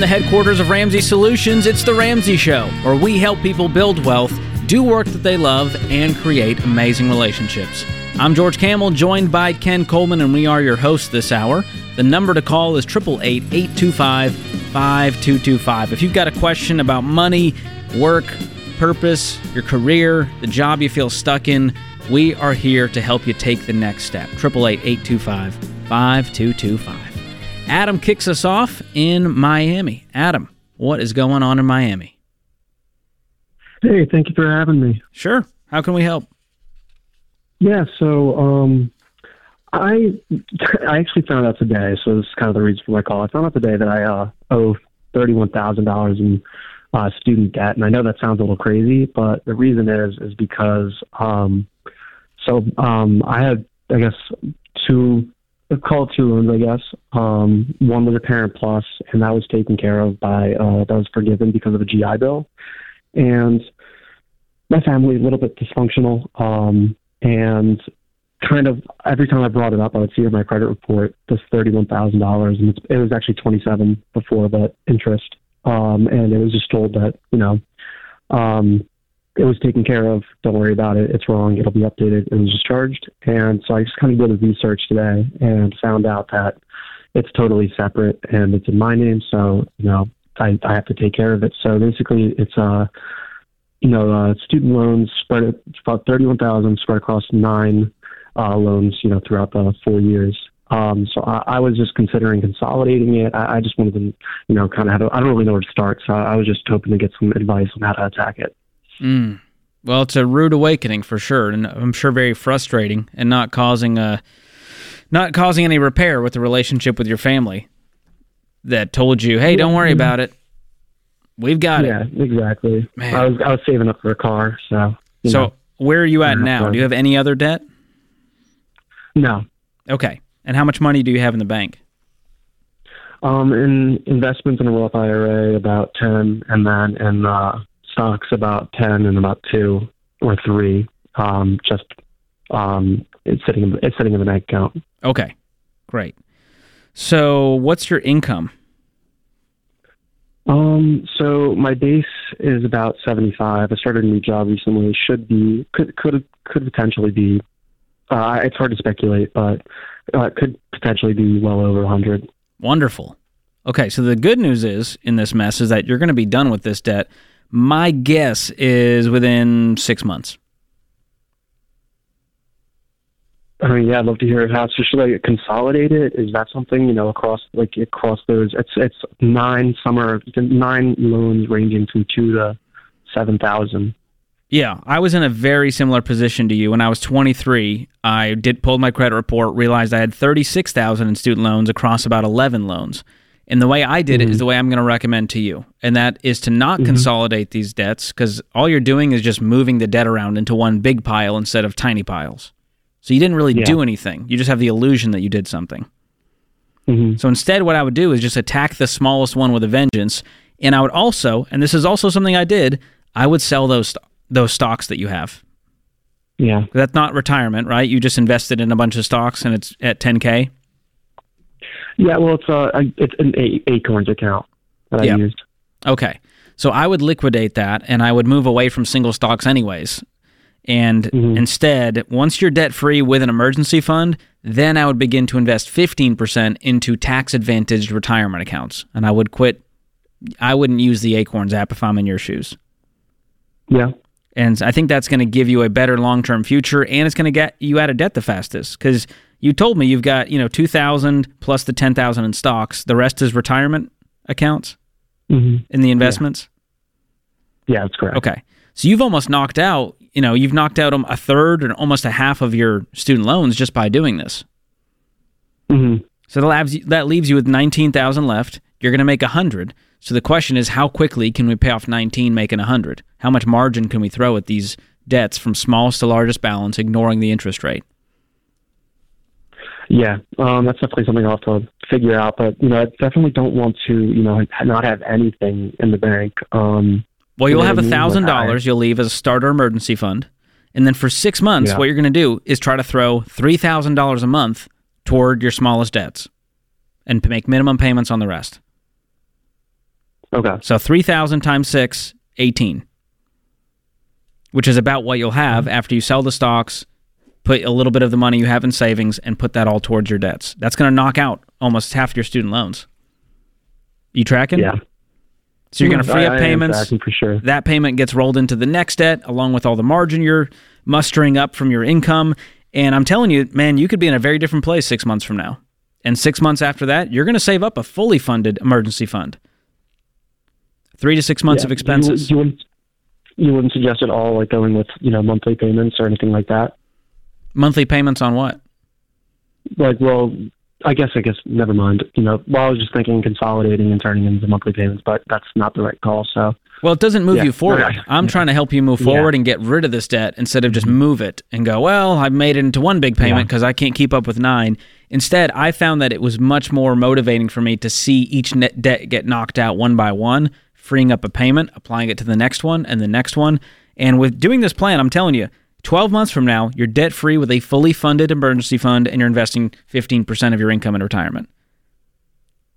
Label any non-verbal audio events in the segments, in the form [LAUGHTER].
The headquarters of Ramsey Solutions, it's The Ramsey Show, where we help people build wealth, do work that they love, and create amazing relationships. I'm George Kamel, joined by Ken Coleman, and we are your hosts this hour. The number to call is 888 825 5225. If you've got a question about money, work, purpose, your career, the job you feel stuck in, we are here to help you take the next step. 888 825 5225. Adam kicks us off in Miami. Adam, what is going on in Miami? Hey, thank you for having me. Sure. How can we help? Yeah, so um, I I actually found out today. So this is kind of the reason for my call. I found out today that I uh, owe thirty one thousand dollars in uh, student debt, and I know that sounds a little crazy, but the reason is is because um, so um, I had I guess two call two loans, I guess. Um, one was a Parent Plus, and that was taken care of by uh, that was forgiven because of a GI Bill, and my family a little bit dysfunctional, um, and kind of every time I brought it up, I would see in my credit report this thirty-one thousand dollars, and it was actually twenty-seven before the interest, um, and it was just told that you know. Um, it was taken care of. Don't worry about it. It's wrong. It'll be updated. It was discharged. And so I just kind of did a research today and found out that it's totally separate and it's in my name. So, you know, I, I have to take care of it. So basically it's, uh, you know, uh, student loans spread, it's about 31,000 spread across nine, uh, loans, you know, throughout the four years. Um, so I, I was just considering consolidating it. I, I just wanted to, you know, kind of I don't really know where to start. So I was just hoping to get some advice on how to attack it. Mm. Well, it's a rude awakening for sure, and I'm sure very frustrating, and not causing a not causing any repair with the relationship with your family that told you, "Hey, don't worry about it. We've got yeah, it." Yeah, exactly. Man. I was I was saving up for a car, so. So know. where are you at now? Do you have any other debt? No. Okay. And how much money do you have in the bank? Um, in investments in a Roth IRA, about ten, and then in uh, stocks about 10 and about two or three. Um, just um, it's sitting it's sitting in the bank account. Okay, great. So, what's your income? Um, so my base is about seventy five. I started a new job recently. Should be could could could potentially be. Uh, it's hard to speculate, but uh, could potentially be well over hundred. Wonderful. Okay, so the good news is in this mess is that you're going to be done with this debt my guess is within six months. I mean, yeah, I'd love to hear it. how. So should I consolidate it? Is that something you know across like across those? It's it's nine summer nine loans ranging from two to seven thousand. Yeah, I was in a very similar position to you when I was 23. I did pulled my credit report, realized I had 36,000 in student loans across about 11 loans. And the way I did mm-hmm. it is mm-hmm. the way I'm going to recommend to you. And that is to not mm-hmm. consolidate these debts because all you're doing is just moving the debt around into one big pile instead of tiny piles. So you didn't really yeah. do anything. You just have the illusion that you did something. Mm-hmm. So instead, what I would do is just attack the smallest one with a vengeance. And I would also, and this is also something I did, I would sell those those stocks that you have. Yeah. That's not retirement, right? You just invested in a bunch of stocks and it's at 10K. Yeah, well, it's uh, it's an Acorns account that I used. Okay, so I would liquidate that, and I would move away from single stocks anyways. And mm-hmm. instead, once you're debt free with an emergency fund, then I would begin to invest 15% into tax advantaged retirement accounts. And I would quit, I wouldn't use the Acorns app if I'm in your shoes. Yeah. And I think that's going to give you a better long term future and it's going to get you out of debt the fastest because you told me you've got you know two thousand plus the ten thousand in stocks. The rest is retirement accounts mm-hmm. in the investments. Yeah. yeah, that's correct. Okay, so you've almost knocked out. You know, you've knocked out a third and almost a half of your student loans just by doing this. Mm-hmm. So that leaves, that leaves you with nineteen thousand left. You're going to make a hundred. So the question is, how quickly can we pay off nineteen, making a hundred? How much margin can we throw at these debts from smallest to largest balance, ignoring the interest rate? Yeah, um, that's definitely something I'll have to figure out. But you know, I definitely don't want to, you know, not have anything in the bank. Um, well, you'll have a thousand dollars you'll leave as a starter emergency fund, and then for six months, yeah. what you're going to do is try to throw three thousand dollars a month toward your smallest debts, and make minimum payments on the rest. Okay. So 3000 times 6, 18. Which is about what you'll have after you sell the stocks, put a little bit of the money you have in savings and put that all towards your debts. That's going to knock out almost half your student loans. You tracking? Yeah. So you're going to mm-hmm. free up I, payments. for sure. That payment gets rolled into the next debt along with all the margin you're mustering up from your income. And I'm telling you, man, you could be in a very different place six months from now. And six months after that, you're going to save up a fully funded emergency fund. Three to six months Yeah. of expenses. You, you wouldn't you wouldn't suggest at all like going with you know monthly payments or anything like that. Monthly payments on what? Like, well, I guess I guess never mind. You know, well, I was just thinking consolidating and turning into monthly payments, but that's not the right call. So Well, it doesn't move Yeah. you forward. Okay. I'm trying to help you move forward and get rid of this debt instead of just mm-hmm. move it and go, well, I've made it into one big payment Yeah. because I can't keep up with nine. Instead, I found that it was much more motivating for me to see each net debt get knocked out one by one, freeing up a payment, applying it to the next one and the next one. And with doing this plan, I'm telling you, 12 months from now, you're debt free with a fully funded emergency fund and you're investing 15% of your income in retirement.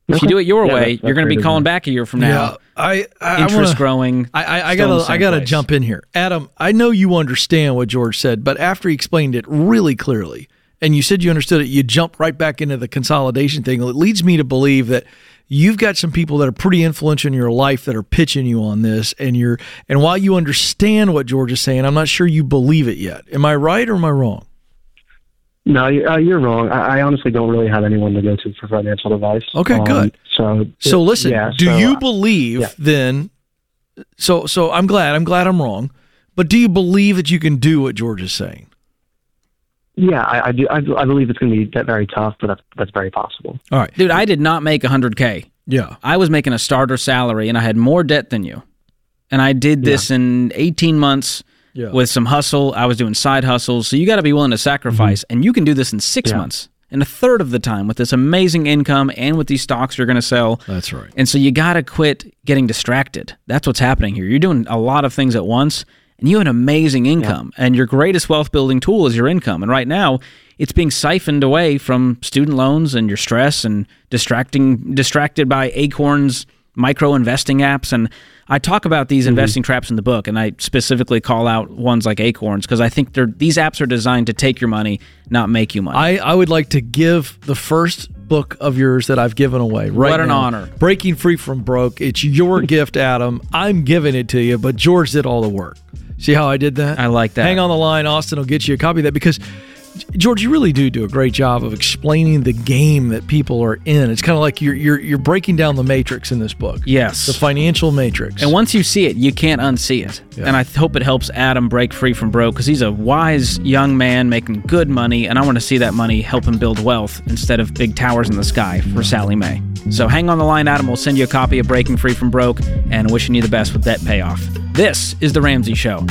If you do it your Yeah, way, that's- you're going to be calling back a year from now. Yeah, I, I, I interest wanna, growing. I, I, I still in the gotta, same I gotta place. jump in here, Adam. I know you understand what George said, but after he explained it really clearly, and you said you understood it, you jump right back into the consolidation thing. It leads me to believe that you've got some people that are pretty influential in your life that are pitching you on this, and you're, and while you understand what George is saying, I'm not sure you believe it yet. Am I right or am I wrong? no, you- uh, you're wrong. I, I honestly don't really have anyone to go to for financial advice. Okay, Um, good. So So listen, yeah, do so, you uh, believe yeah. then? So so I'm glad I'm glad I'm wrong, but do you believe that you can do what George is saying? Yeah, I, I do. I, I believe it's going to be that very tough, but that's that's very possible. All right, Dude, I did not make 100K. yeah, I was making a starter salary and I had more debt than you. And I did this in 18 months yeah. with some hustle. I was doing side hustles. So you got to be willing to sacrifice. Mm-hmm. And you can do this in six Yeah. months, in a third of the time with this amazing income and with these stocks you're going to sell. That's right. And so you got to quit getting distracted. That's what's happening here. You're doing a lot of things at once, and you have an amazing income. And your greatest wealth building tool is your income. And right now, it's being siphoned away from student loans and your stress and distracting distracted by Acorns micro investing apps. And I talk about these mm-hmm. investing traps in the book, and I specifically call out ones like Acorns because I think they're these apps are designed to take your money, not make you money. I, I would like to give the first book of yours that I've given away. Right What an now. honor. Breaking Free from Broke. It's your [LAUGHS] gift, Adam. I'm giving it to you, but George did all the work. See how I did that? I like that. Hang on the line. Austin will get you a copy of that because, George, you really do do a great job of explaining the game that people are in. It's kind of like you're, you're, you're breaking down the matrix in this book. yes. The financial matrix. And once you see it, you can't unsee it. Yeah. And I hope it helps Adam break free from broke because he's a wise young man making good money, and I want to see that money help him build wealth instead of big towers in the sky for Sallie Mae. So hang on the line, Adam. We'll send you a copy of Breaking Free from Broke and wishing you the best with debt payoff. This is The Ramsey Show.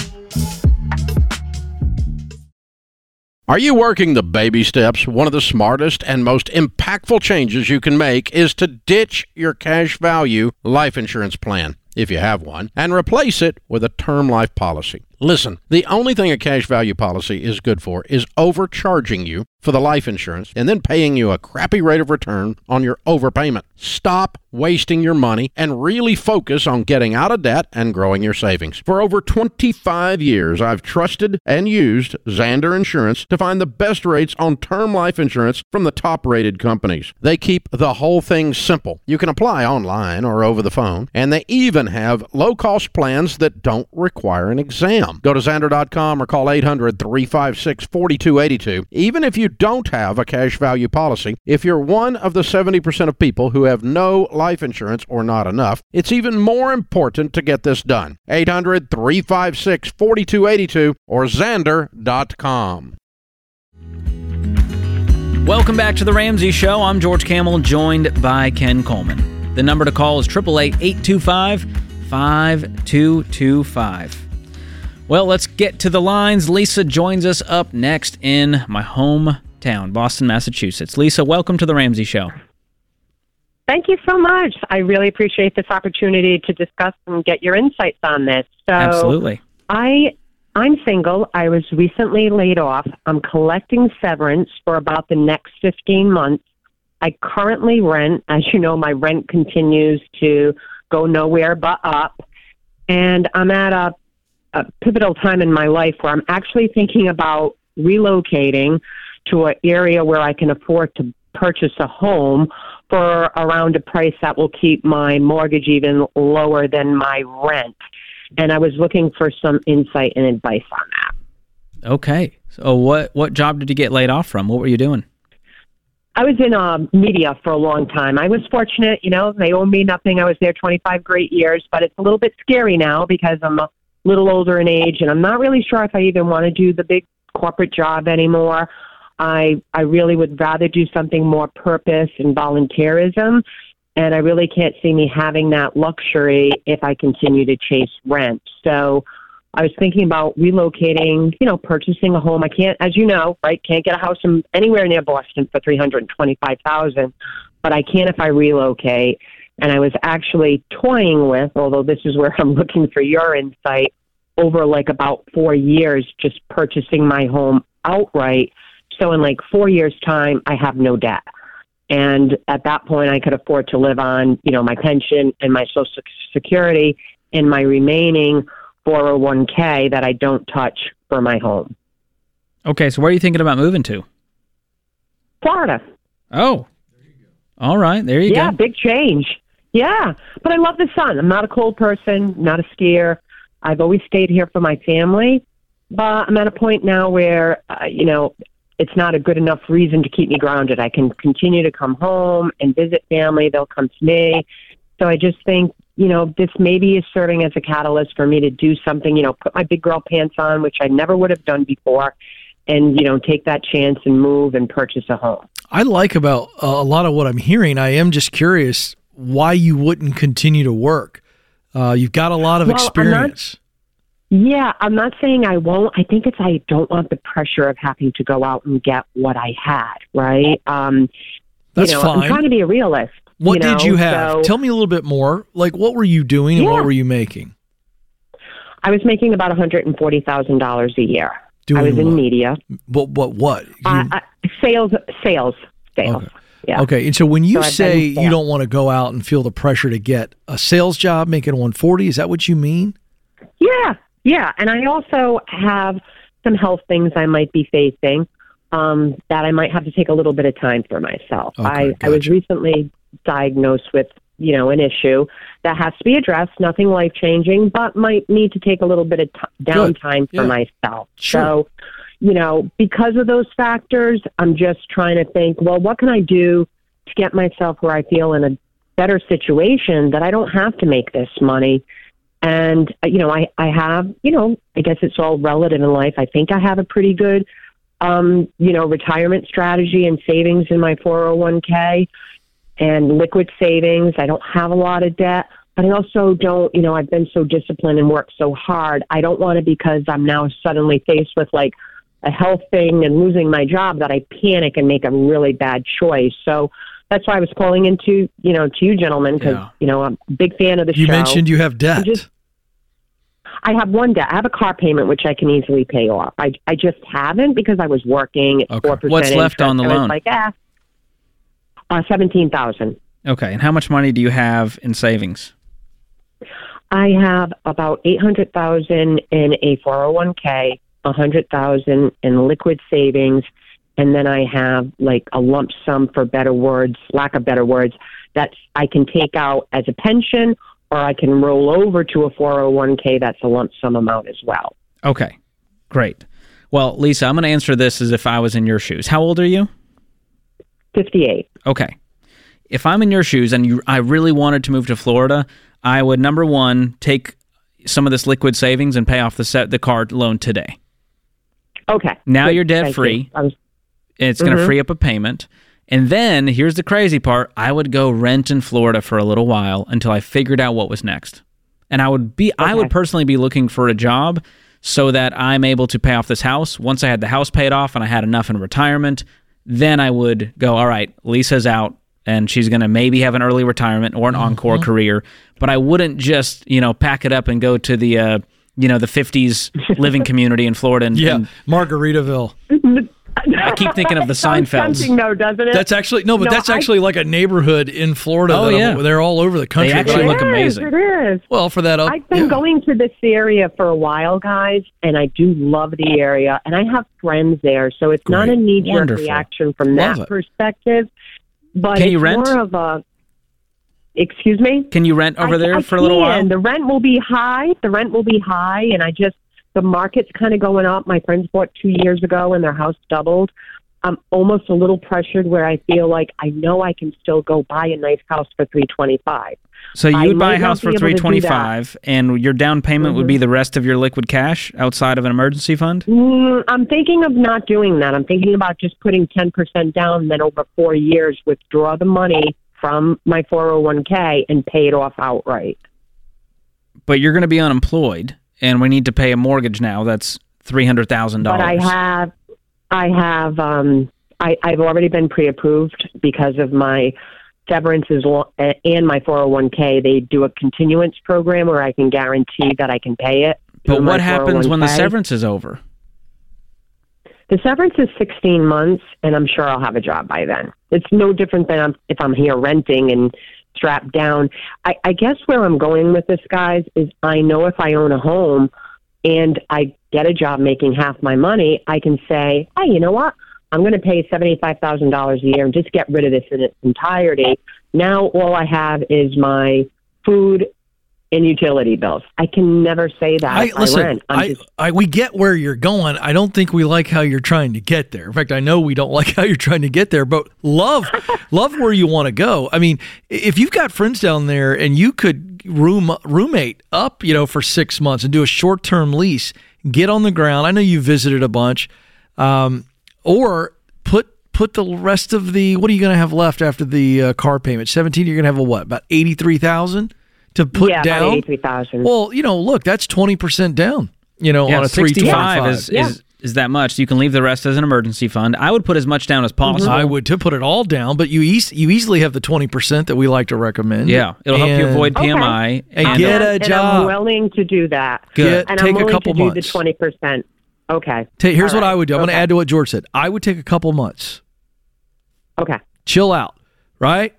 Are you working the baby steps? One of the smartest and most impactful changes you can make is to ditch your cash value life insurance plan, if you have one, and replace it with a term life policy. Listen, the only thing a cash value policy is good for is overcharging you for the life insurance and then paying you a crappy rate of return on your overpayment. Stop wasting your money and really focus on getting out of debt and growing your savings. For over 25 years, I've trusted and used Zander Insurance to find the best rates on term life insurance from the top rated companies. They keep the whole thing simple. You can apply online or over the phone, and they even have low cost plans that don't require an exam. Go to Zander.com or call 800 356 4282. Even if you don't have a cash value policy, if you're one of the 70% of people who have no life insurance or not enough, it's even more important to get this done. 800 356 4282 or Zander.com. Welcome back to The Ramsey Show. I'm George Kamel, joined by Ken Coleman. The number to call is 888 825 5225. Well, let's get to the lines. Lisa joins us up next in my hometown, Boston, Massachusetts. Lisa, welcome to The Ramsey Show. Thank you so much. I really appreciate this opportunity to discuss and get your insights on this. So Absolutely. I I'm single. I was recently laid off. I'm collecting severance for about the next 15 months. I currently rent. As you know, my rent continues to go nowhere but up. And I'm at a, a pivotal time in my life where I'm actually thinking about relocating to an area where I can afford to purchase a home for around a price that will keep my mortgage even lower than my rent. And I was looking for some insight and advice on that. Okay. So what what job did you get laid off from? What were you doing? I was in uh, media for a long time. I was fortunate, you know, they owe me nothing. I was there 25 great years, but it's a little bit scary now because I'm a little older in age and I'm not really sure if I even want to do the big corporate job anymore. I I really would rather do something more purpose and volunteerism and I really can't see me having that luxury if I continue to chase rent. So I was thinking about relocating, you know, purchasing a home. I can't, as you know, right, can't get a house in, anywhere near Boston for three hundred twenty-five thousand, but I can if I relocate. And I was actually toying with, although this is where [LAUGHS] I'm looking for your insight, over like about four years, just purchasing my home outright. So in like four years' time, I have no debt. And at that point, I could afford to live on, you know, my pension and my Social Security and my remaining 401k that I don't touch for my home. Okay, so where are you thinking about moving to? Florida. Oh. All right, there you yeah, go. Yeah, big change. Yeah, but I love the sun. I'm not a cold person, not a skier. I've always stayed here for my family, but I'm at a point now where, uh, you know, it's not a good enough reason to keep me grounded. I can continue to come home and visit family. They'll come to me. So I just think, you know, this maybe is serving as a catalyst for me to do something, you know, put my big girl pants on, which I never would have done before, and, you know, take that chance and move and purchase a home. I like about uh, a lot of what I'm hearing. I am just curious why you wouldn't continue to work. Uh, you've got a lot of Well, I'm not- experience. Yeah, I'm not saying I won't. I think it's I don't want the pressure of having to go out and get what I had, right? Um, That's you know, fine. I'm trying to be a realist. what you know, did you have? so- Tell me a little bit more. Like, what were you doing and what were you making? I was making about $140,000 a year. Doing I was in what? media. What? What? What? You- I, I, sales, sales, sales. Okay. Yeah. Okay, and so when you So I've been say you don't want to go out and feel the pressure to get a sales job making 140, is that what you mean? Yeah, yeah. And I also have some health things I might be facing um, that I might have to take a little bit of time for myself. Okay, I, I was recently diagnosed with, you know, an issue that has to be addressed, nothing life changing, but might need to take a little bit of t- downtime for Yeah. myself. Sure. So, you know, because of those factors, I'm just trying to think, well, what can I do to get myself where I feel in a better situation that I don't have to make this money? And, uh, you know, I, I have, you know, I guess it's all relative in life. I think I have a pretty good, um, you know, retirement strategy and savings in my 401k and liquid savings. I don't have a lot of debt, but I also don't, you know, I've been so disciplined and worked so hard. I don't want to because I'm now suddenly faced with like a health thing and losing my job that I panic and make a really bad choice. So that's why I was calling into, you know, to you gentlemen because, Yeah. you know, I'm a big fan of the You show. You mentioned you have debt. just- I have one debt. I have a car payment which I can easily pay off. I I just haven't because I was working at Okay. four percent. What's left on the loan? Like ah, uh, seventeen thousand. Okay, and how much money do you have in savings? I have about eight hundred thousand in a four hundred one k, a hundred thousand in liquid savings, and then I have like a lump sum for better words, lack of better words, that I can take out as a pension, or I can roll over to a four hundred one k. That's a lump sum amount as well. Okay, great. Well, Lisa, I'm going to answer this as if I was in your shoes. How old are you? Fifty eight. Okay. If I'm in your shoes and you, I really wanted to move to Florida, I would number one take some of this liquid savings and pay off the set the car loan today. Okay. Now Good. you're debt Thank free. you. Was It's going to Mhm. free up a payment. And then here's the crazy part: I would go rent in Florida for a little while until I figured out what was next. And I would be, I would personally be looking for a job so that I'm able to pay off this house. Once I had the house paid off and I had enough in retirement, then I would go, all right, Lisa's out and she's going to maybe have an early retirement or an encore career. But I wouldn't just, you know, pack it up and go to the, uh, you know, the 50s living [LAUGHS] community in Florida. And, yeah, and Margaritaville. I keep thinking of the Sounds Seinfelds. tempting, though, doesn't it? That's actually no, but No, that's I- actually like a neighborhood in Florida. Oh, that I'm- yeah. they're all over the country. They actually but look It is, amazing. It is. well for that. Up, I've been yeah. going to this area for a while, guys, and I do love the area, and I have friends there, so it's not a Great. knee jerk reaction from Love that it. perspective. But Can it's rent? more of a. Excuse me. Can you rent over I- there I for a little while? can. The rent will be high. The rent will be high, and I just the market's kind of going up. My friends bought two years ago, and their house doubled. I'm almost a little pressured where I feel like I know I can still go buy a nice house for three twenty five. So you would buy a house for able to three do that. twenty five, and your down payment would be the rest of your liquid cash outside of an emergency fund. Mm, I'm thinking of not doing that. I'm thinking about just putting 10% down, and then over four years, withdraw the money from my 401k and pay it off outright. But you're going to be unemployed, and we need to pay a mortgage now. That's $300,000. But I have, I have, um, I, I've already been pre-approved because of my severances and my 401k. They do a continuance program where I can guarantee that I can pay it. But what happens when the severance is over? The severance is 16 months, and I'm sure I'll have a job by then. It's no different than if I'm here renting and strapped down. I, I guess where I'm going with this, guys, is I know if I own a home and I get a job making half my money, I can say, hey, you know what? I'm going to pay $75,000 a year and just get rid of this in its entirety. Now all I have is my food and utility bills. I can never say that. I listen. I I, I we get where you're going. I don't think we like how you're trying to get there. In fact, I know we don't [LAUGHS] like how you're trying to get there. But love, [LAUGHS] love where you want to go. I mean, if you've got friends down there and you could room roommate up, you know, for six months and do a short term lease, get on the ground. I know you visited a bunch, um, or put put the rest of the. What are you going to have left after the uh, car payment? Seventeen. You're going to have a what? About eighty three thousand to put yeah, down. about 83000 Well, you know, look, that's twenty percent down. You know, Yeah, on a three sixty five twenty is. Yeah. is is that much? You can leave the rest as an emergency fund. I would put as much down as mm-hmm. possible. I would to put it all down, but you eas- you easily have the twenty percent that we like to recommend. Yeah, it'll help you And avoid Okay. PMI And I'm uh, get not- a and job. I'm willing to do that. Get- And take I'm a willing couple to do months. the twenty percent. Okay. Ta- here's All what right. I would do. I'm going to add to what George said. I would take a couple months, Okay. chill out, right?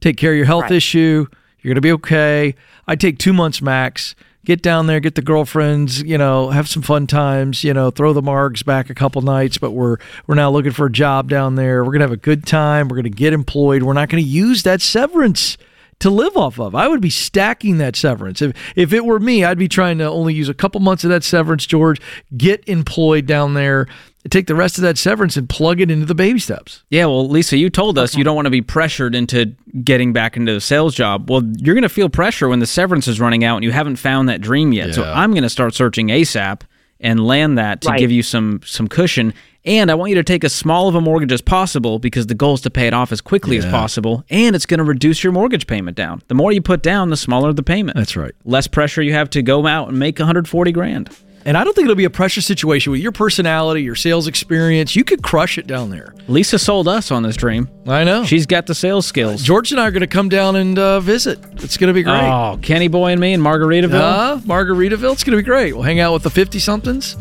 Take care of your health Right. issue. You're going to be okay. I'd take two months max. Get down there, get the girlfriends, you know, have some fun times, you know, throw the margs back a couple nights, but we're we're now looking for a job down there. We're gonna have a good time. We're gonna get employed. We're not gonna use that severance to live off of. I would be stacking that severance. If if it were me, I'd be trying to only use a couple months of that severance, George, get employed down there, take the rest of that severance and plug it into the baby steps. Yeah, well, Lisa, you told us you don't want to be pressured into getting back into a sales job. Well, you're going to feel pressure when the severance is running out and you haven't found that dream yet. So I'm going to start searching ASAP and land that to Right. give you some some cushion. And I want you to take as small of a mortgage as possible because the goal is to pay it off as quickly as possible. And it's going to reduce your mortgage payment down. The more you put down, the smaller the payment. That's right. Less pressure you have to go out and make 140 grand. And I don't think it'll be a pressure situation with your personality, your sales experience. You could crush it down there. Lisa sold us on this dream. I know. She's got the sales skills. George and I are going to come down and uh, visit. It's going to be great. Oh, Kenny Boy and me in Margaritaville. Uh, Margaritaville. It's going to be great. We'll hang out with the 50 somethings,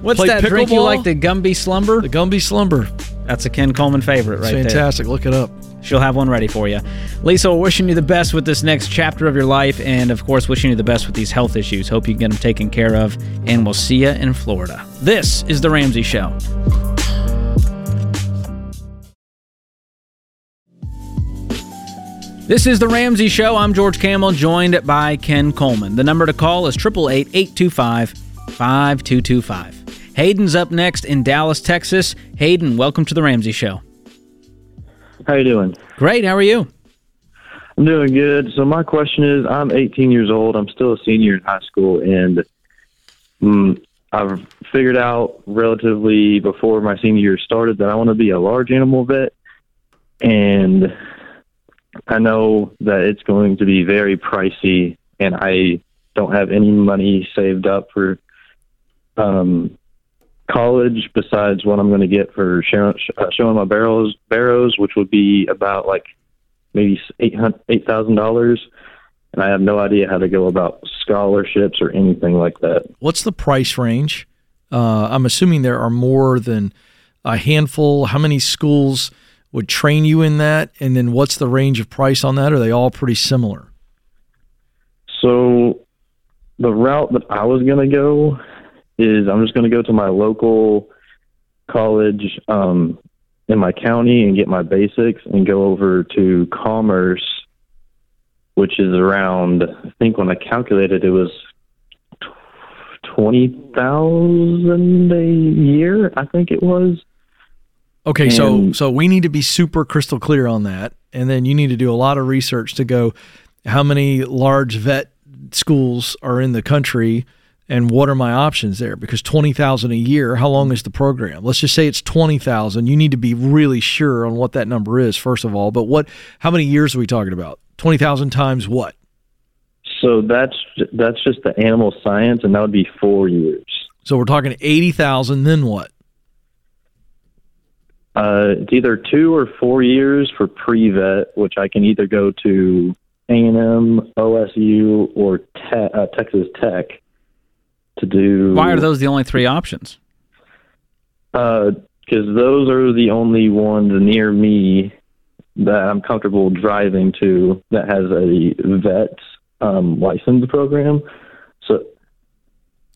What's that drink you like? The Gumby Slumber? the Gumby Slumber. That's a Ken Coleman favorite right fantastic. Look it up. She'll have one ready for you. Lisa, we're wishing you the best with this next chapter of your life, and of course, wishing you the best with these health issues. Hope you get them taken care of, and we'll see you in Florida. This is The Ramsey Show. This is The Ramsey Show. I'm George Kamel, joined by Ken Coleman. The number to call is 888 825 5225. Hayden's up next in Dallas, Texas. Hayden, welcome to The Ramsey Show. How you doing? Great. How are you? I'm doing good. So my question is, I'm 18 years old. I'm still a senior in high school, and mm, I've figured out relatively before my senior year started that I want to be a large animal vet, and I know that it's going to be very pricey, and I don't have any money saved up for um, college besides what I'm going to get for showing, uh, showing my barrels, barrows, which would be about like maybe eight hundred eight thousand dollars, and I have no idea how to go about scholarships or anything like that. What's the price range? Uh, I'm assuming there are more than a handful? How many schools would train you in that? And then what's the range of price on that? Are they all pretty similar? So the route that I was going to go is I'm just going to go to my local college um, in my county and get my basics and go over to commerce, which is around, I think when I calculated it was twenty thousand a year. I think it was. Okay, so And- so we need to be super crystal clear on that, and then you need to do a lot of research to go how many large vet schools are in the country and what are my options there? Because 20,000 a year how long is the program? Let's just say it's 20,000 you need to be really sure on what that number is first of all. But what how many years are we talking about? 20,000 times what? So that's that's just the animal science, and that would be four years. so we're talking 80,000 then what? Uh, it's either two or four years for pre-vet, which I can either go to A&M, OSU, or te- uh, Texas Tech to do. Why are those the only three options? Because those are the only ones near me that I'm comfortable driving to that has a vet um, license program. So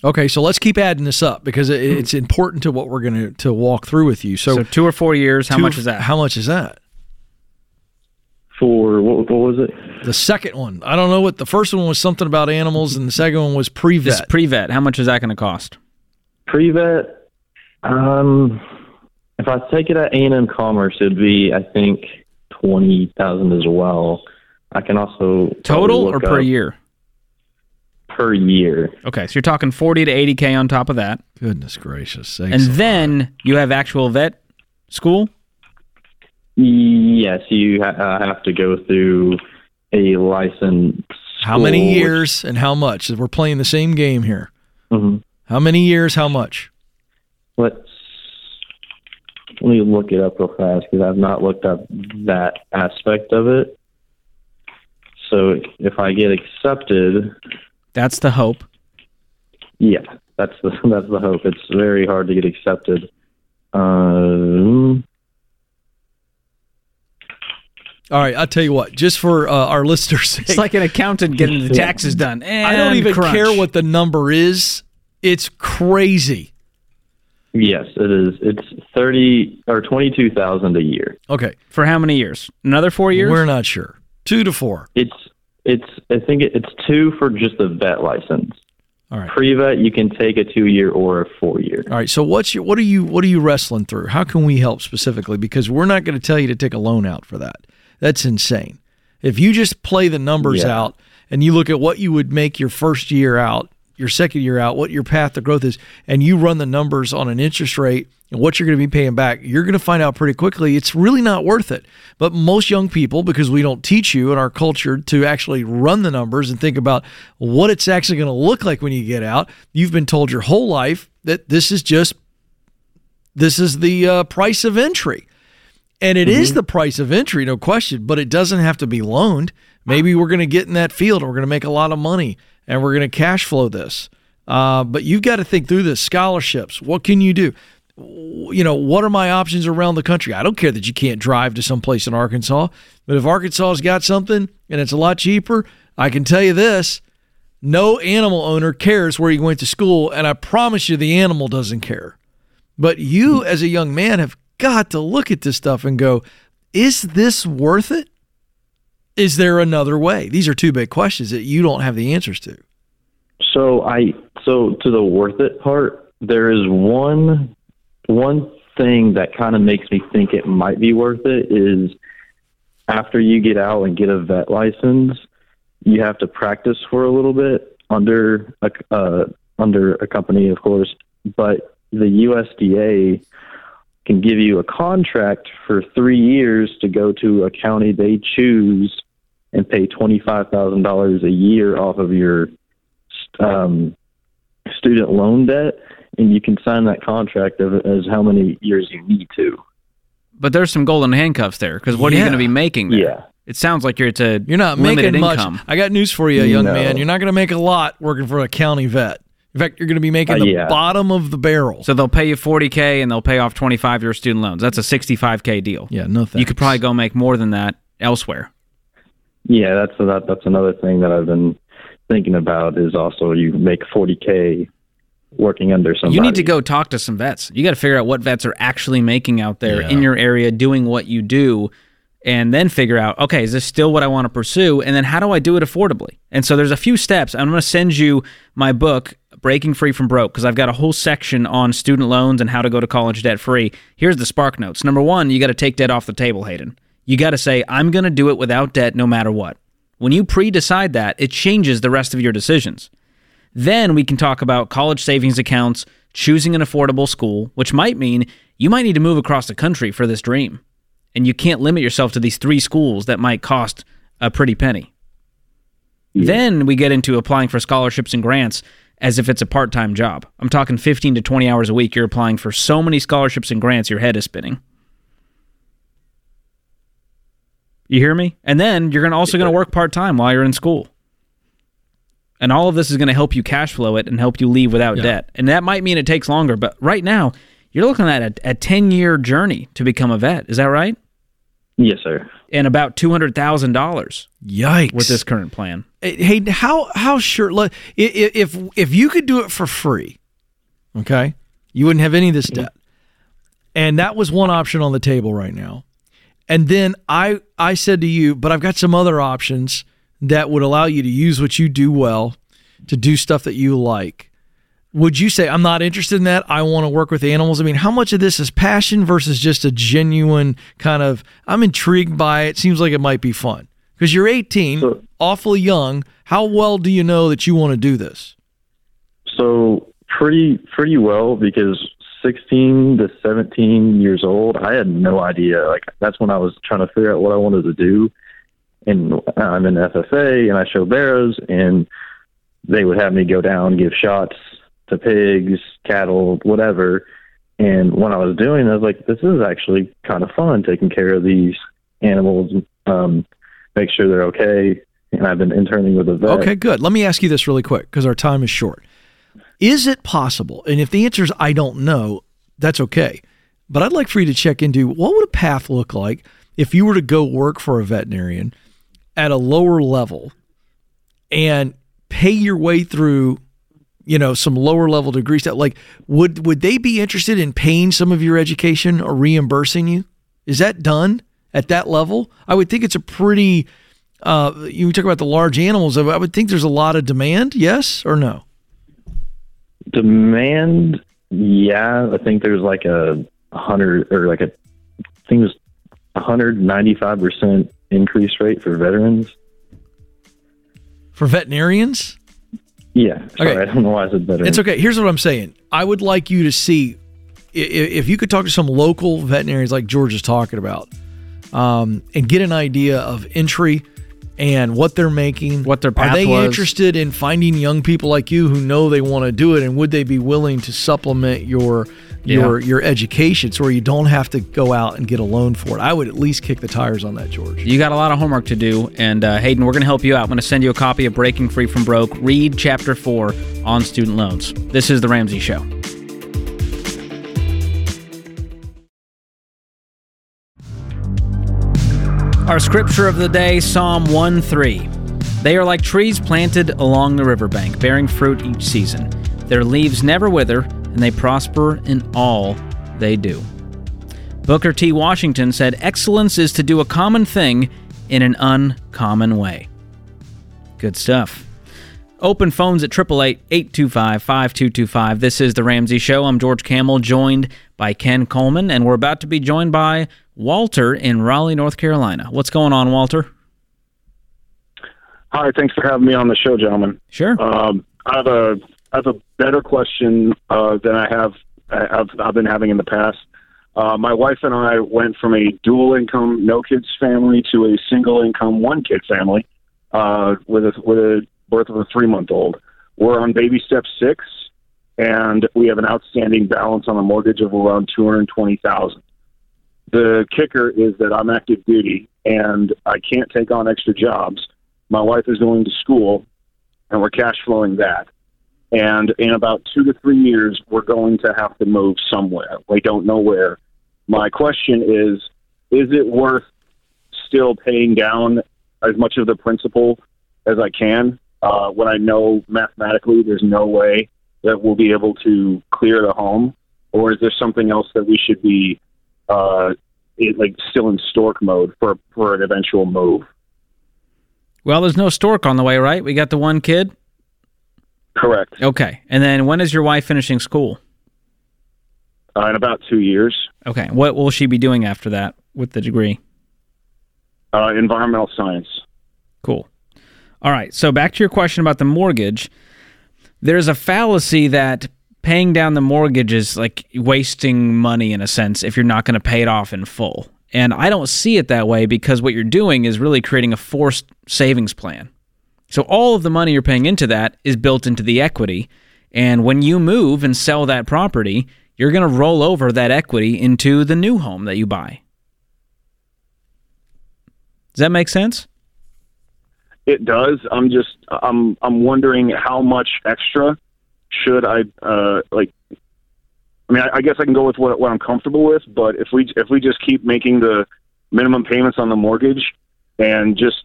okay so let's keep adding this up because it's important to what we're going to to walk through with you so, So, two or four years. How two- much is that? how much is that for what, what was it? The second one, I don't know what the first one was something about animals, and the second one was this pre-vet. pre-vet. How much is that going to cost? Pre-vet, um, if I take it at A&M Commerce, it'd be, I think, 20000 as well. I can also... Total or per year? Per year. Okay, so you're talking forty to eighty k on top of that, Goodness gracious! and then you have actual vet school. Yes, you ha- uh, have to go through a license. how many years and how much? We're playing the same game here. hmm How many years? How much? Let's let me look it up real fast because I've not looked up that aspect of it. So if I get accepted, That's the hope. yeah, that's the [LAUGHS] that's the hope. It's very hard to get accepted. Um, All right, I'll tell you what. Just for uh, our [LAUGHS] listeners' sake, It's like an accountant getting the taxes done. I don't even crunch. care what the number is. It's crazy. yes, it is. It's thirty or twenty two thousand a year. Okay, for how many years? Another four years. we're not sure. Two to four. It's it's I think it, it's two for just the vet license. All right. Pre-vet, you can take a two-year or a four-year. All right. So what's your what are you what are you wrestling through? How can we help specifically? Because we're not going to tell you to take a loan out for that. That's insane. If you just play the numbers Yeah. out and you look at what you would make your first year out, your second year out, what your path to growth is, and you run the numbers on an interest rate and what you're going to be paying back, you're going to find out pretty quickly it's really not worth it. But most young people, because we don't teach you in our culture to actually run the numbers and think about what it's actually going to look like when you get out, you've been told your whole life that this is just this is the uh, price of entry. And it is the price of entry, no question, but it doesn't have to be loaned. Maybe we're going to get in that field and we're going to make a lot of money and we're going to cash flow this. Uh, but you've got to think through this scholarships. What can you do? You know, what are my options around the country? I don't care that you can't drive to some place in Arkansas, but if Arkansas's got something and it's a lot cheaper, I can tell you this no animal owner cares where you went to school, and I promise you the animal doesn't care. But you, as a young man, have got to look at this stuff and go, is this worth it? Is there another way? These are two big questions that you don't have the answers to. So I so to the worth it part, there is one one thing that kind of makes me think it might be worth it is after you get out and get a vet license, you have to practice for a little bit under a uh, under a company, of course, but the USDA can give you a contract for three years to go to a county they choose and pay twenty five thousand dollars a year off of your um, student loan debt, and you can sign that contract of, as how many years you need to. But there's some golden handcuffs there because what are you going to be making there? Yeah. It sounds like you're it's a You're not limited making much. income. I got news for you, young No. man. You're not going to make a lot working for a county vet. In fact, you're going to be making Uh, the yeah. bottom of the barrel. So they'll pay you 40k and they'll pay off 25 year student loans. That's a 65k deal. yeah, nothing. You could probably go make more than that elsewhere. Yeah, that's that, that's another thing that I've been thinking about is also you make 40k working under somebody. You need to go talk to some vets. You got to figure out what vets are actually making out there in your area doing what you do and then figure out, okay, is this still what I want to pursue? And then how do I do it affordably? And so there's a few steps. I'm going to send you my book, Breaking Free from Broke, because I've got a whole section on student loans and how to go to college debt free. Here's the spark notes. Number one, you got to take debt off the table, Hayden. You got to say, I'm going to do it without debt no matter what. When you pre decide that, it changes the rest of your decisions. Then we can talk about college savings accounts, choosing an affordable school, which might mean you might need to move across the country for this dream. And you can't limit yourself to these three schools that might cost a pretty penny. Then we get into applying for scholarships and grants as if it's a part time job. I'm talking 15 to 20 hours a week. You're applying for so many scholarships and grants, your head is spinning. You hear me? And then you're gonna also going to work part time while you're in school. And all of this is going to help you cash flow it and help you leave without debt. And that might mean it takes longer, but right now you're looking at a, a 10 year journey to become a vet. Is that right? Yes, sir. And about $200,000 Yikes. with this current plan. Hey, how how sure? i- If if you could do it for free, okay, you wouldn't have any of this debt, and that was one option on the table right now. And then I I said to you, but I've got some other options that would allow you to use what you do well, to do stuff that you like. Would you say I'm not interested in that? I want to work with animals. I mean, how much of this is passion versus just a genuine kind of I'm intrigued by it. Seems like it might be fun because you're 18, So- awfully young. How well do you know that you want to do this? So pretty pretty well because 16 to 17 years old, I had no idea. Like that's when I was trying to figure out what I wanted to do. And I'm in FFA and I show barrows and they would have me go down, give shots to pigs, cattle, whatever. And when I was doing, I was like, this is actually kind of fun taking care of these animals, um, make sure they're okay. And I've been interning with a vet. Okay, good. Let me ask you this really quick because our time is short. Is it possible? And if the answer is I don't know, that's okay. But I'd like for you to check into what would a path look like if you were to go work for a veterinarian at a lower level and pay your way through you know some lower level degrees that like would would they be interested in paying some of your education or reimbursing you is that done at that level i would think it's a pretty uh, you talk about the large animals. I would think there's a lot of demand. Yes or no? demand yeah i think there's like a hundred or like a i think it was a hundred ninety five percent increase rate for veterans For veterinarians, yeah sorry Okay. i don't know why i said veterans it's okay. Here's what I'm saying. I would like you to see if you could talk to some local veterinarians like George is talking about, um, and get an idea of entry and what they're making. What their path are they was. interested in finding young people like you who know they want to do it, and would they be willing to supplement your your your education so you don't have to go out and get a loan for it? I would at least kick the tires on that, George. You got a lot of homework to do, and uh, Hayden, we're going to help you out. I'm going to send you a copy of Breaking Free from Broke. Read Chapter 4 on student loans. This is The Ramsey Show. Our scripture of the day, Psalm 1 3. They are like trees planted along the riverbank, bearing fruit each season. Their leaves never wither, and they prosper in all they do. Booker T. Washington said, Excellence is to do a common thing in an uncommon way. Good stuff. Open phones at 888 825 5225. This is The Ramsey Show. I'm George Kamel, joined by Ken Coleman, and we're about to be joined by Walter in Raleigh, North Carolina. What's going on, Walter? Hi, thanks for having me on the show, gentlemen. Sure. Um, I have a I have a better question uh, than I have I've, I've been having in the past. Uh, my wife and I went from a dual income, no kids family to a single income, one kid family uh, with a with a birth of a three month old. We're on baby step six, and we have an outstanding balance on a mortgage of around two hundred twenty thousand. The kicker is that I'm active duty and I can't take on extra jobs. My wife is going to school, and we're cash flowing that. and in about two to three years, we're going to have to move somewhere. We don't know where. My question is: Is it worth still paying down as much of the principal as I can uh, when I know mathematically there's no way that we'll be able to clear the home, or is there something else that we should be uh, it, like still in stork mode for for an eventual move? Well, there's no stork on the way, right? We got the one kid. Correct. Okay, and then when is your wife finishing school? Uh, in about two years. Okay, what will she be doing after that with the degree? Uh, environmental science. Cool. All right. So back to your question about the mortgage. There's a fallacy that paying down the mortgage is like wasting money in a sense if you're not going to pay it off in full. And I don't see it that way because what you're doing is really creating a forced savings plan. So all of the money you're paying into that is built into the equity. And when you move and sell that property, you're going to roll over that equity into the new home that you buy. Does that make sense? It does. I'm just I'm I'm wondering how much extra should I uh like I mean I, I guess I can go with what what I'm comfortable with, but if we if we just keep making the minimum payments on the mortgage and just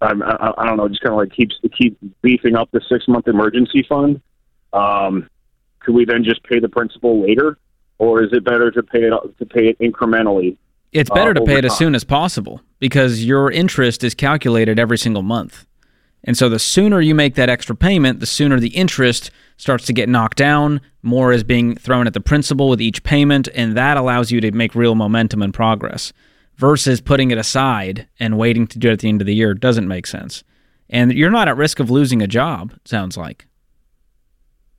I, I, I don't know, just kind of like keeps keep beefing up the six month emergency fund. Um, could we then just pay the principal later, or is it better to pay it to pay it incrementally It's better uh, to pay it as soon as possible because your interest is calculated every single month. And so the sooner you make that extra payment, the sooner the interest starts to get knocked down, more is being thrown at the principal with each payment, and that allows you to make real momentum and progress versus putting it aside and waiting to do it at the end of the year doesn't make sense. And you're not at risk of losing a job, sounds like.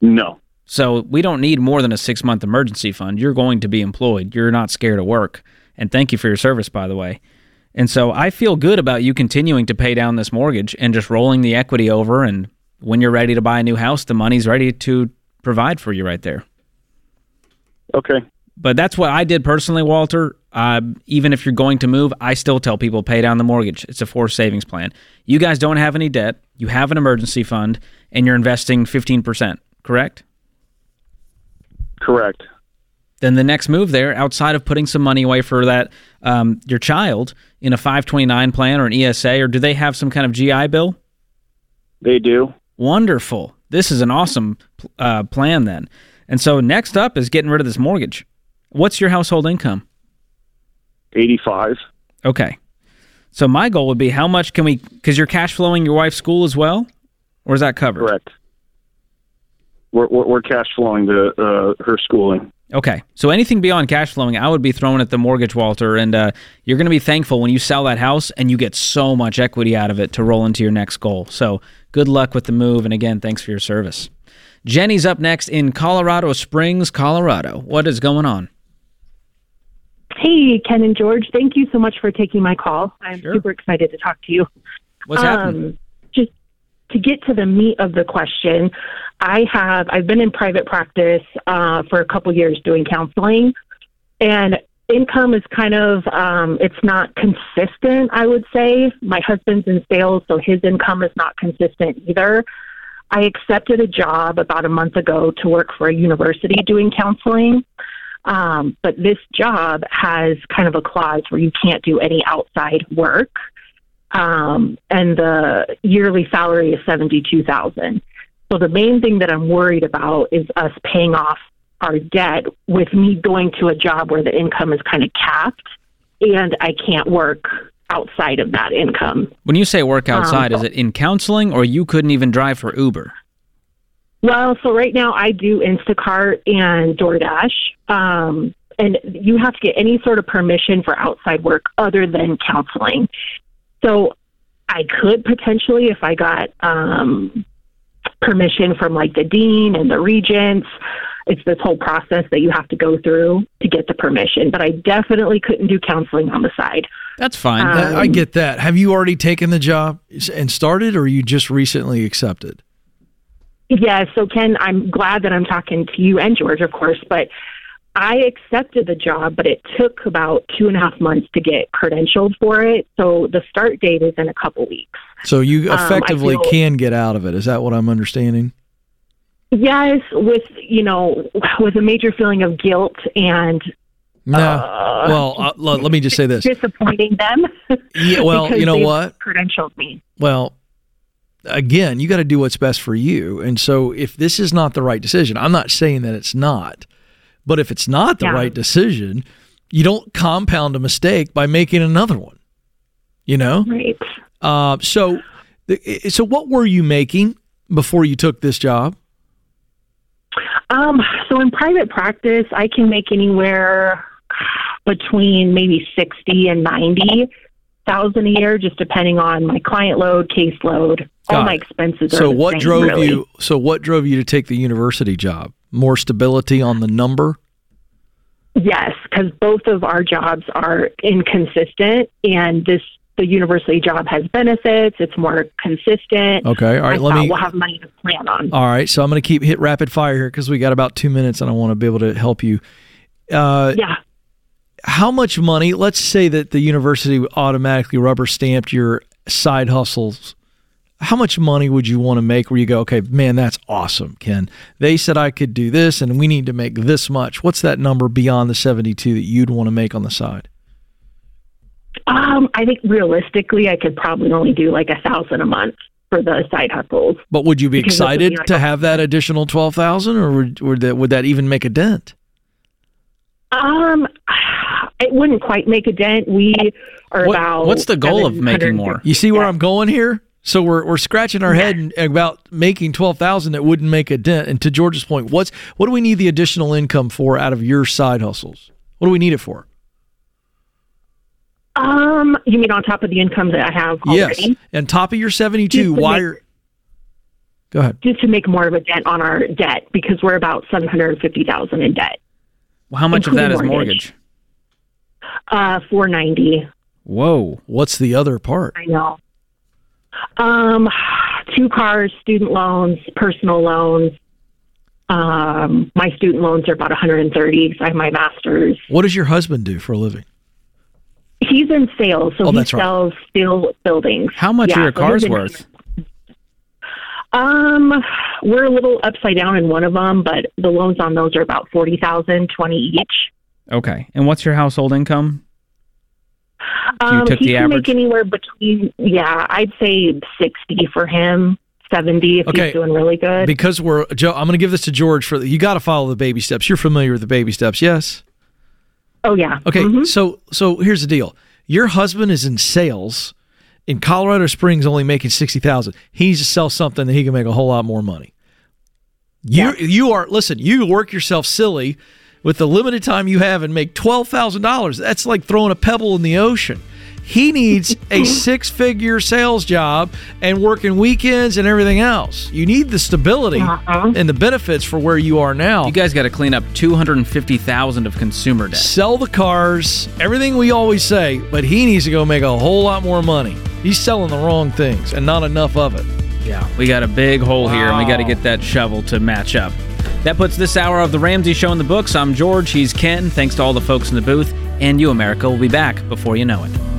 No. So we don't need more than a six month emergency fund. You're going to be employed. You're not scared of work. And thank you for your service, by the way. And so I feel good about you continuing to pay down this mortgage and just rolling the equity over. And when you're ready to buy a new house, the money's ready to provide for you right there. Okay. But that's what I did personally, Walter. Uh, even if you're going to move, I still tell people pay down the mortgage. It's a forced savings plan. You guys don't have any debt. You have an emergency fund, and you're investing 15%, correct? Correct. Then the next move there, outside of putting some money away for that um, your child in a 529 plan or an ESA, or do they have some kind of GI Bill? They do. Wonderful. This is an awesome uh, plan then. And so next up is getting rid of this mortgage. What's your household income? 85. Okay. So my goal would be how much can we, because you're cash flowing your wife's school as well, or is that covered? Correct. We're, we're, we're cash flowing the uh, her schooling. Okay. So anything beyond cash flowing, I would be throwing at the mortgage, Walter. And uh, you're going to be thankful when you sell that house and you get so much equity out of it to roll into your next goal. So good luck with the move. And again, thanks for your service. Jenny's up next in Colorado Springs, Colorado. What is going on? Hey, Ken and George, thank you so much for taking my call. I'm Sure. super excited to talk to you. What's happening? Um, just to get to the meat of the question, I have I've been in private practice uh, for a couple years doing counseling, and income is kind of um, it's not consistent. I would say my husband's in sales, so his income is not consistent either. I accepted a job about a month ago to work for a university doing counseling. Um, but this job has kind of a clause where you can't do any outside work. Um, and the yearly salary is seventy-two thousand. So the main thing that I'm worried about is us paying off our debt with me going to a job where the income is kind of capped, and I can't work outside of that income. when you say work outside, um, is it in counseling or you couldn't even drive for Uber? Well, so right now I do Instacart and DoorDash. Um, and you have to get any sort of permission for outside work other than counseling. So I could potentially, if I got um, permission from like the dean and the regents, it's this whole process that you have to go through to get the permission. But I definitely couldn't do counseling on the side. That's fine. Um, I get that. Have you already taken the job and started, or you just recently accepted? Yeah, so Ken, I'm glad that I'm talking to you and George, of course, but I accepted the job, but it took about two and a half months to get credentialed for it. So the start date is in a couple weeks. So you Um, effectively feel- can get out of it. Is that what I'm understanding? Yes, with you know, with a major feeling of guilt and No. Uh, well, uh, let me just say this. disappointing them. Yeah, [LAUGHS] well, you know what? Credentialed me. Well, again, you got to do what's best for you. And so if this is not the right decision, I'm not saying that it's not. But if it's not the Yeah. right decision, you don't compound a mistake by making another one. You know? Right. Uh, so so what were you making before you took this job? Um, so in private practice, I can make anywhere between maybe sixty and ninety thousand a year, just depending on my client load, caseload. All my expenses are So what same, drove really. you so what drove you to take the university job? More stability on the number? Yes, because both of our jobs are inconsistent, and this the university job has benefits. It's more consistent. Okay. All right, I let me we'll have money to plan on. All right, so I'm going to keep hit rapid fire here because we got about two minutes, and I want to be able to help you. Uh, yeah. How much money? Let's say that the university automatically rubber stamped your side hustles. How much money would you want to make? Where you go, okay, man, that's awesome, Ken. They said I could do this, and we need to make this much. What's that number beyond the 72 that you'd want to make on the side? Um, I think realistically, I could probably only do like a thousand a month for the side hustles. But would you be excited to have that additional twelve thousand, or would, would that would that even make a dent? Um, it wouldn't quite make a dent. We are What- about. what's the goal of making more? You see where I'm going here? So we're we're scratching our head and- about making twelve thousand that wouldn't make a dent. And to George's point, what's what do we need the additional income for out of your side hustles? What do we need it for? Um, you mean on top of the income that I have Yes, and top of your seventy two. To Why make- are? Go ahead. Just to make more of a dent on our debt because we're about seven hundred fifty thousand in debt. Well, how much of that is mortgage? mortgage. Uh, four ninety. Whoa. What's the other part? I know. Um, two cars, student loans, personal loans. Um, my student loans are about 130 because I have my master's. What does your husband do for a living? He's in sales, so Oh, he that's right. sells steel buildings. How much Yeah, are your cars in- worth? Um, we're a little upside down in one of them, but the loans on those are about 40,000, 20 each. Okay. And what's your household income? You Um, took he the can average? make anywhere between, yeah, I'd say 60 for him, 70 if Okay. he's doing really good. Because we're Joe, I'm going to give this to George for you. Got to follow the baby steps. You're familiar with the baby steps, yes? oh, yeah. Okay, Mhm. so so here's the deal. Your husband is in sales in Colorado Springs, only making sixty thousand. He needs to sell something that he can make a whole lot more money. You you are listen. You work yourself silly with the limited time you have and make twelve thousand dollars. That's like throwing a pebble in the ocean. He needs a [LAUGHS] six figure sales job and working weekends and everything else. You need the stability Uh-huh. and the benefits for where you are now. You guys got to clean up 250,000 of consumer debt. sell the cars, everything we always say, but he needs to go make a whole lot more money. He's selling the wrong things and not enough of it. Yeah. We got a big hole here and we got to get that shovel to match up. That puts this hour of the Ramsey Show in the books. I'm George. He's Ken. Thanks to all the folks in the booth. And you, America, will be back before you know it.